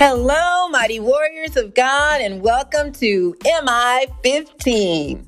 Hello, mighty warriors of God, and welcome to MI 15.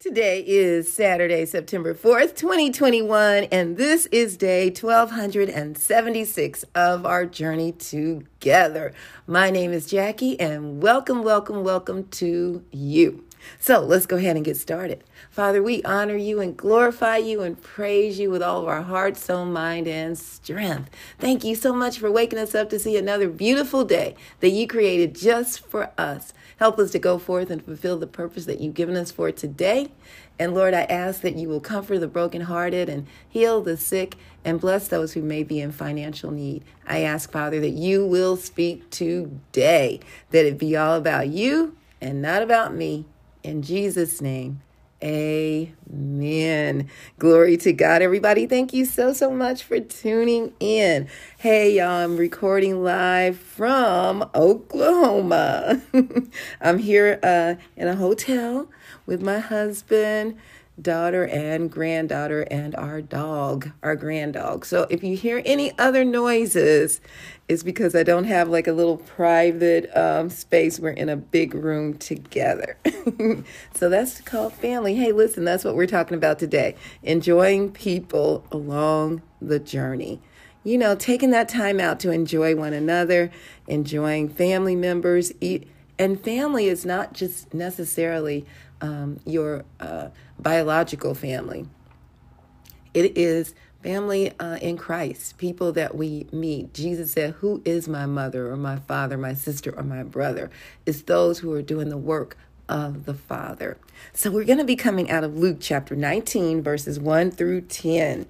Today is Saturday, September 4th, 2021, and this is day 1276 of our journey together. My name is Jackie, and welcome, welcome, welcome to you. So let's go ahead and get started. Father, we honor you and glorify you and praise you with all of our heart, soul, mind, and strength. Thank you so much for waking us up to see another beautiful day that you created just for us. Help us to go forth and fulfill the purpose that you've given us for today. And Lord, I ask that you will comfort the brokenhearted and heal the sick and bless those who may be in financial need. I ask, Father, that you will speak today, that it be all about you and not about me. In Jesus' name, amen. Glory to God, everybody. Thank you so, so much for tuning in. Hey, y'all, I'm recording live from Oklahoma. I'm here uh, in a hotel with my husband daughter and granddaughter and our dog, our grand dog. So if you hear any other noises, it's because I don't have like a little private um, space. We're in a big room together. so that's called family. Hey, listen, that's what we're talking about today enjoying people along the journey. You know, taking that time out to enjoy one another, enjoying family members. Eat, and family is not just necessarily um, your uh, biological family. It is family uh, in Christ, people that we meet. Jesus said, Who is my mother or my father, my sister or my brother? It's those who are doing the work of the Father. So we're going to be coming out of Luke chapter 19, verses 1 through 10.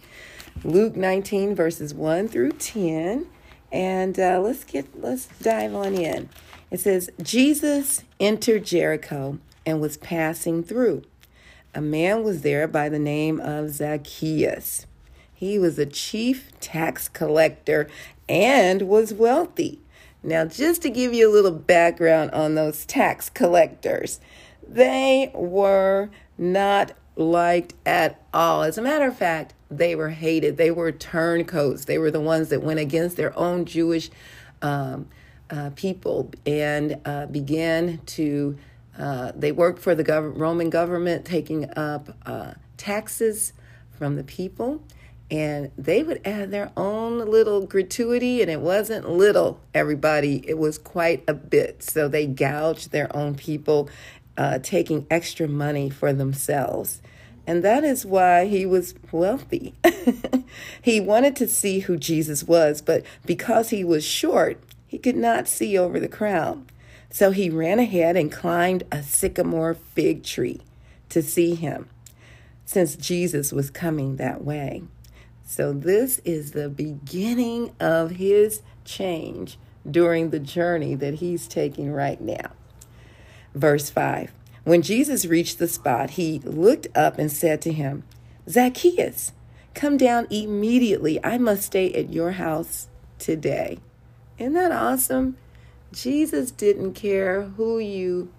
Luke 19, verses 1 through 10. And uh, let's get let's dive on in. It says, Jesus entered Jericho and was passing through a man was there by the name of Zacchaeus. He was a chief tax collector and was wealthy. Now, just to give you a little background on those tax collectors, they were not liked at all. As a matter of fact, they were hated. They were turncoats. They were the ones that went against their own Jewish um, uh, people and uh, began to uh, they worked for the gov- Roman government, taking up uh, taxes from the people, and they would add their own little gratuity, and it wasn't little, everybody, it was quite a bit. So they gouged their own people, uh, taking extra money for themselves. And that is why he was wealthy. he wanted to see who Jesus was, but because he was short, he could not see over the crowd. So he ran ahead and climbed a sycamore fig tree to see him, since Jesus was coming that way. So this is the beginning of his change during the journey that he's taking right now. Verse 5 When Jesus reached the spot, he looked up and said to him, Zacchaeus, come down immediately. I must stay at your house today. Isn't that awesome? Jesus didn't care who you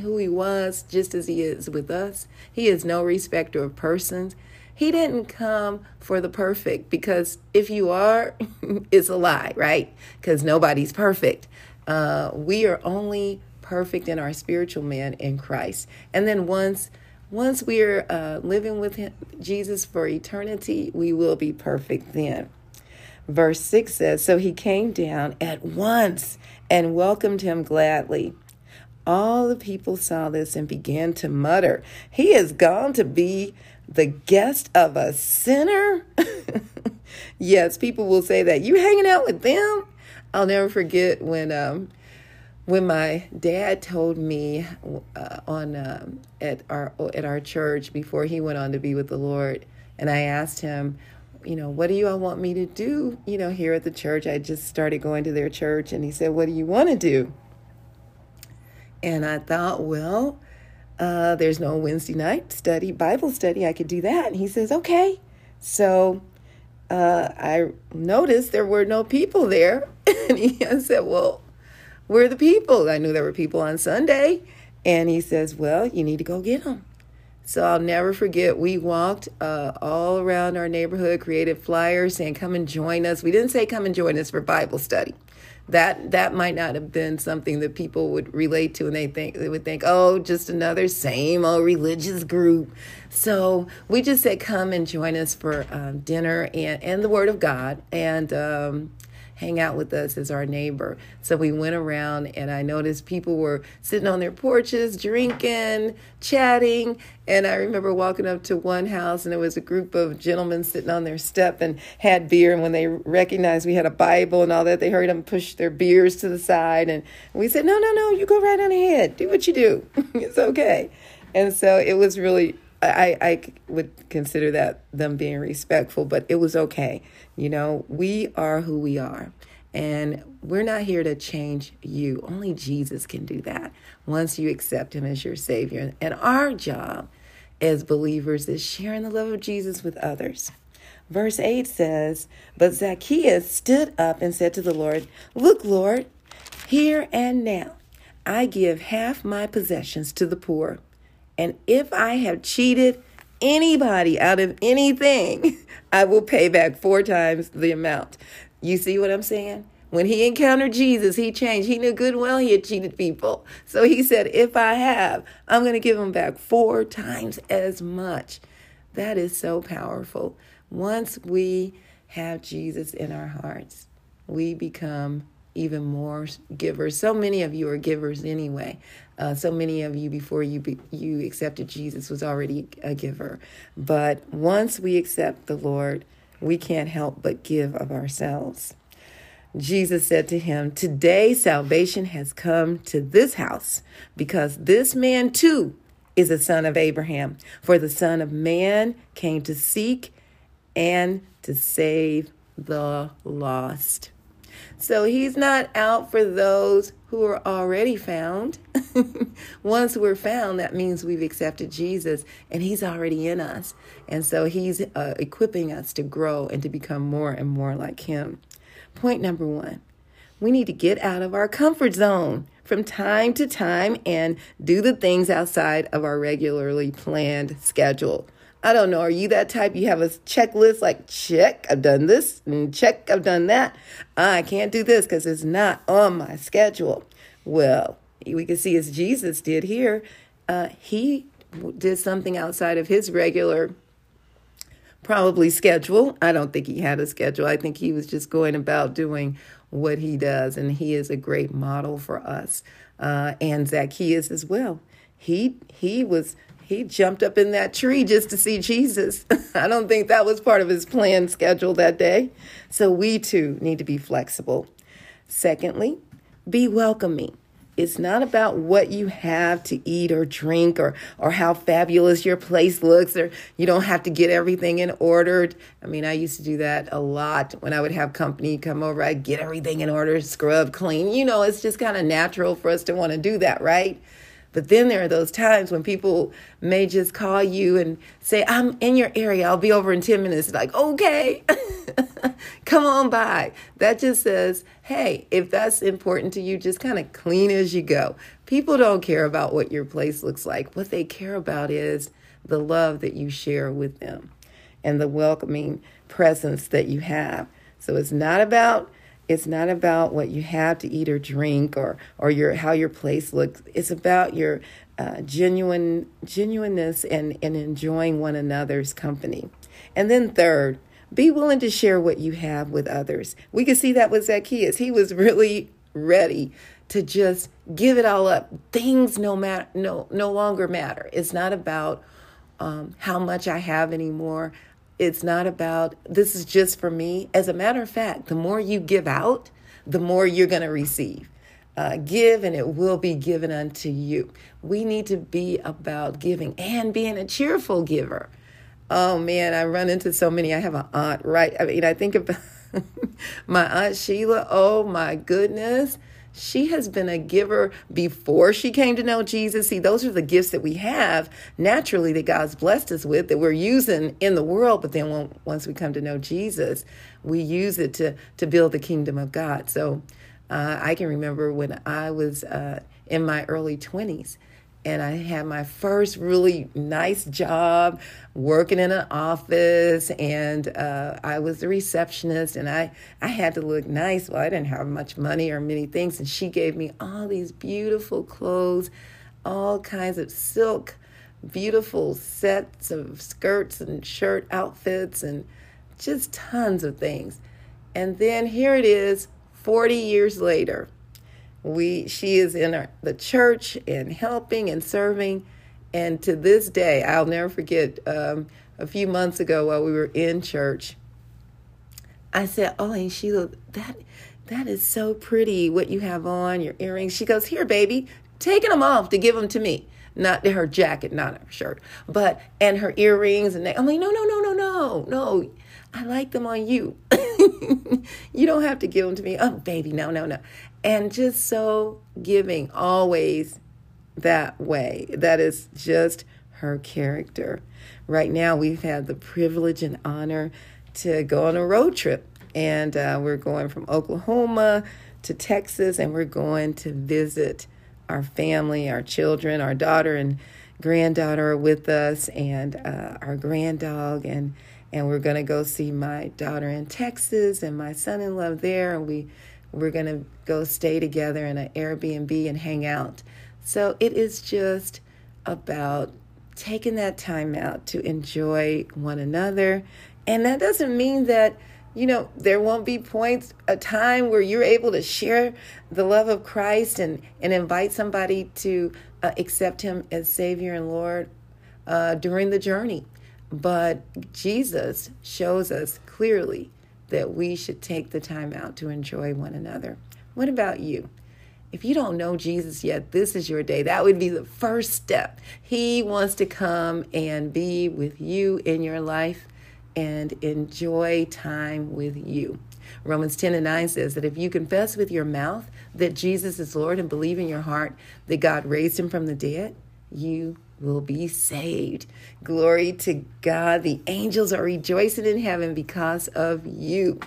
who he was just as he is with us. He is no respecter of persons. He didn't come for the perfect because if you are, it's a lie, right? Because nobody's perfect. Uh, we are only perfect in our spiritual man in Christ. And then once once we're uh, living with him, Jesus for eternity, we will be perfect then. Verse 6 says, So he came down at once and welcomed him gladly. All the people saw this and began to mutter, He is gone to be the guest of a sinner? yes, people will say that. You hanging out with them? I'll never forget when um, when my dad told me uh, on um, at our at our church before he went on to be with the Lord, and I asked him, you know, what do you all want me to do? You know, here at the church, I just started going to their church, and he said, What do you want to do? And I thought, Well, uh, there's no Wednesday night study, Bible study. I could do that. And he says, Okay. So uh, I noticed there were no people there. and he said, Well, where are the people? I knew there were people on Sunday. And he says, Well, you need to go get them. So I'll never forget, we walked uh, all around our neighborhood, created flyers saying, come and join us. We didn't say come and join us for Bible study. That that might not have been something that people would relate to, and they think they would think, oh, just another same old religious group. So we just said, come and join us for um, dinner and and the Word of God, and um, hang out with us as our neighbor. So we went around and I noticed people were sitting on their porches, drinking, chatting. And I remember walking up to one house and there was a group of gentlemen sitting on their step and had beer. And when they recognized we had a Bible and all that, they heard them push their beers to the side. And we said, no, no, no, you go right on ahead. Do what you do. it's okay. And so it was really I, I would consider that them being respectful, but it was okay. You know, we are who we are. And we're not here to change you. Only Jesus can do that once you accept Him as your Savior. And our job as believers is sharing the love of Jesus with others. Verse 8 says, But Zacchaeus stood up and said to the Lord, Look, Lord, here and now I give half my possessions to the poor. And if I have cheated anybody out of anything, I will pay back four times the amount. You see what I'm saying? When he encountered Jesus, he changed. He knew good well he had cheated people. So he said, If I have, I'm going to give him back four times as much. That is so powerful. Once we have Jesus in our hearts, we become even more givers. So many of you are givers anyway. Uh, so many of you before you be, you accepted Jesus was already a giver. But once we accept the Lord, we can't help but give of ourselves. Jesus said to him, Today salvation has come to this house because this man too is a son of Abraham. For the Son of Man came to seek and to save the lost. So he's not out for those who are already found. Once we're found, that means we've accepted Jesus and he's already in us. And so he's uh, equipping us to grow and to become more and more like him. Point number one we need to get out of our comfort zone from time to time and do the things outside of our regularly planned schedule. I don't know. Are you that type? You have a checklist like, check, I've done this, and check, I've done that. I can't do this because it's not on my schedule. Well, we can see as Jesus did here, uh, he did something outside of his regular probably schedule. I don't think he had a schedule. I think he was just going about doing what he does, and he is a great model for us. Uh, and Zacchaeus as well. He he was he jumped up in that tree just to see Jesus. I don't think that was part of his planned schedule that day. So we too need to be flexible. Secondly, be welcoming. It's not about what you have to eat or drink or or how fabulous your place looks or you don't have to get everything in order. I mean, I used to do that a lot when I would have company come over. I'd get everything in order, scrub, clean. You know, it's just kind of natural for us to want to do that, right? But then there are those times when people may just call you and say, I'm in your area. I'll be over in 10 minutes. Like, okay, come on by. That just says, hey, if that's important to you, just kind of clean as you go. People don't care about what your place looks like. What they care about is the love that you share with them and the welcoming presence that you have. So it's not about it's not about what you have to eat or drink or or your how your place looks. It's about your uh, genuine genuineness and and enjoying one another's company. And then third, be willing to share what you have with others. We can see that with Zacchaeus. He was really ready to just give it all up. Things no matter no no longer matter. It's not about um, how much I have anymore. It's not about this is just for me. As a matter of fact, the more you give out, the more you're going to receive. Uh, give and it will be given unto you. We need to be about giving and being a cheerful giver. Oh man, I run into so many. I have an aunt, right? I mean, I think about my aunt Sheila. Oh my goodness. She has been a giver before she came to know Jesus. See, those are the gifts that we have naturally that God's blessed us with that we're using in the world. But then once we come to know Jesus, we use it to, to build the kingdom of God. So uh, I can remember when I was uh, in my early 20s and I had my first really nice job working in an office, and uh, I was the receptionist, and I I had to look nice. Well, I didn't have much money or many things, and she gave me all these beautiful clothes, all kinds of silk, beautiful sets of skirts and shirt outfits, and just tons of things. And then here it is, forty years later we she is in our, the church and helping and serving. And to this day i'll never forget um, a few months ago while we were in church i said oh and sheila that that is so pretty what you have on your earrings. She goes here baby taking them off to give them to me. Not her jacket not her shirt but and her earrings and i'm like no no no no no no. I like them on you. You don't have to give them to me. Oh baby no no no and just so giving always that way. That is just her character. Right now, we've had the privilege and honor to go on a road trip, and uh, we're going from Oklahoma to Texas, and we're going to visit our family, our children, our daughter and granddaughter are with us, and uh, our granddog, and and we're gonna go see my daughter in Texas and my son-in-law there, and we we're going to go stay together in an Airbnb and hang out. So it is just about taking that time out to enjoy one another. And that doesn't mean that, you know, there won't be points, a time where you're able to share the love of Christ and, and invite somebody to uh, accept Him as Savior and Lord uh, during the journey. But Jesus shows us clearly that we should take the time out to enjoy one another. What about you? If you don't know Jesus yet, this is your day. That would be the first step. He wants to come and be with you in your life and enjoy time with you. Romans 10 and 9 says that if you confess with your mouth that Jesus is Lord and believe in your heart that God raised him from the dead, you will be saved. Glory to God. The angels are rejoicing in heaven because of you.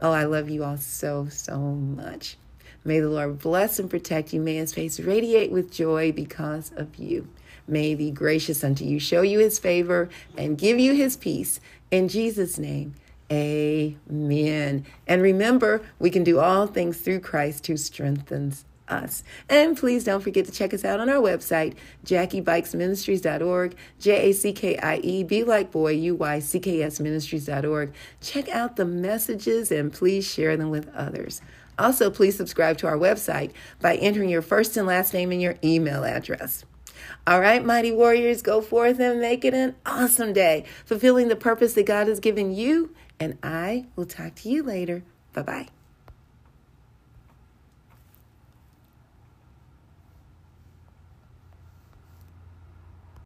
Oh, I love you all so, so much. May the Lord bless and protect you. May his face radiate with joy because of you. May he be gracious unto you, show you his favor, and give you his peace. In Jesus' name, amen. And remember, we can do all things through Christ who strengthens us. And please don't forget to check us out on our website, jackiebuycksministries.org, J A C K I E, be like boy, U Y C K S ministries.org. Check out the messages and please share them with others. Also, please subscribe to our website by entering your first and last name and your email address. All right, mighty warriors, go forth and make it an awesome day, fulfilling the purpose that God has given you. And I will talk to you later. Bye bye.